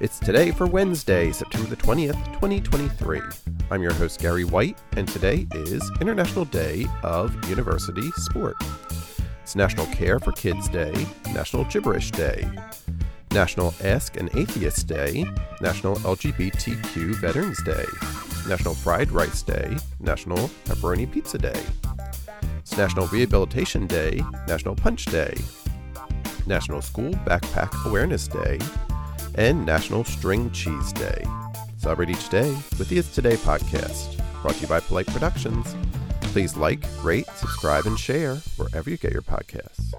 It's today for Wednesday, September the 20th, 2023. I'm your host, Gary White, and today is International Day of University Sport. It's National Care for Kids Day, National Gibberish Day, National Ask an Atheist Day, National LGBTQ Veterans Day, National Fried Rice Day, National Pepperoni Pizza Day. It's National Rehabilitation Day, National Punch Day, National School Backpack Awareness Day, and National String Cheese Day. Celebrate each day with the It's Today podcast, brought to you by Polite Productions. Please like, rate, subscribe, and share wherever you get your podcasts.